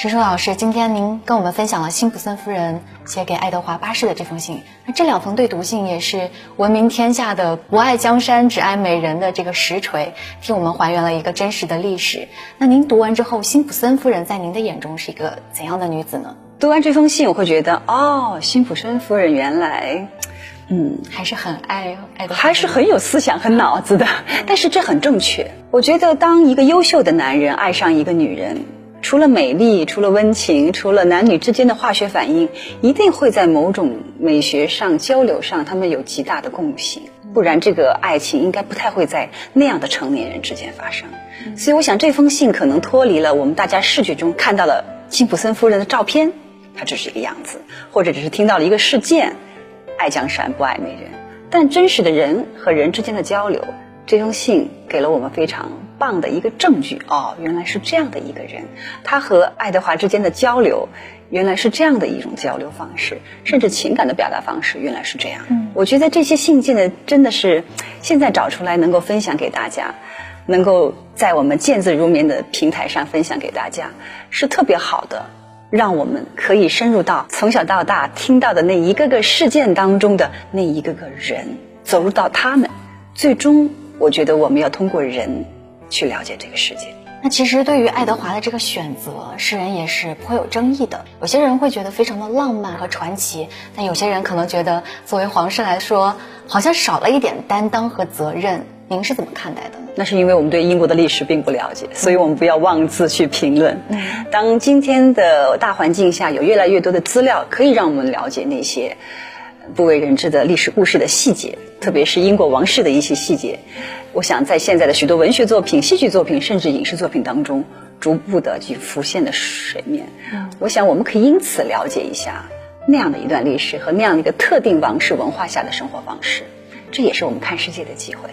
石叔老师，今天您跟我们分享了辛普森夫人写给爱德华八世的这封信，那这两封对读信也是闻名天下的“不爱江山只爱美人”的这个实锤，替我们还原了一个真实的历史。那您读完之后，辛普森夫人在您的眼中是一个怎样的女子呢？读完这封信，我会觉得，哦，辛普森夫人原来，嗯，还是很爱爱的，还是很有思想和脑子的。但是这很正确。我觉得，当一个优秀的男人爱上一个女人。除了美丽，除了温情，除了男女之间的化学反应，一定会在某种美学上交流上，他们有极大的共性。不然，这个爱情应该不太会在那样的成年人之间发生。所以，我想这封信可能脱离了我们大家视觉中看到了辛普森夫人的照片，它只是一个样子，或者只是听到了一个事件，爱江山不爱美人。但真实的人和人之间的交流，这封信给了我们非常。棒的一个证据哦，原来是这样的一个人，他和爱德华之间的交流，原来是这样的一种交流方式，甚至情感的表达方式原来是这样。嗯，我觉得这些信件呢，真的是现在找出来能够分享给大家，能够在我们见字如面的平台上分享给大家，是特别好的，让我们可以深入到从小到大听到的那一个个事件当中的那一个个人，走入到他们，最终我觉得我们要通过人。去了解这个世界。那其实对于爱德华的这个选择，世人也是颇有争议的。有些人会觉得非常的浪漫和传奇，但有些人可能觉得作为皇室来说，好像少了一点担当和责任。您是怎么看待的呢？那是因为我们对英国的历史并不了解，所以我们不要妄自去评论。当今天的大环境下，有越来越多的资料可以让我们了解那些不为人知的历史故事的细节，特别是英国王室的一些细节。我想在现在的许多文学作品、戏剧作品，甚至影视作品当中，逐步的去浮现的水面。我想我们可以因此了解一下那样的一段历史和那样的一个特定王室文化下的生活方式，这也是我们看世界的机会。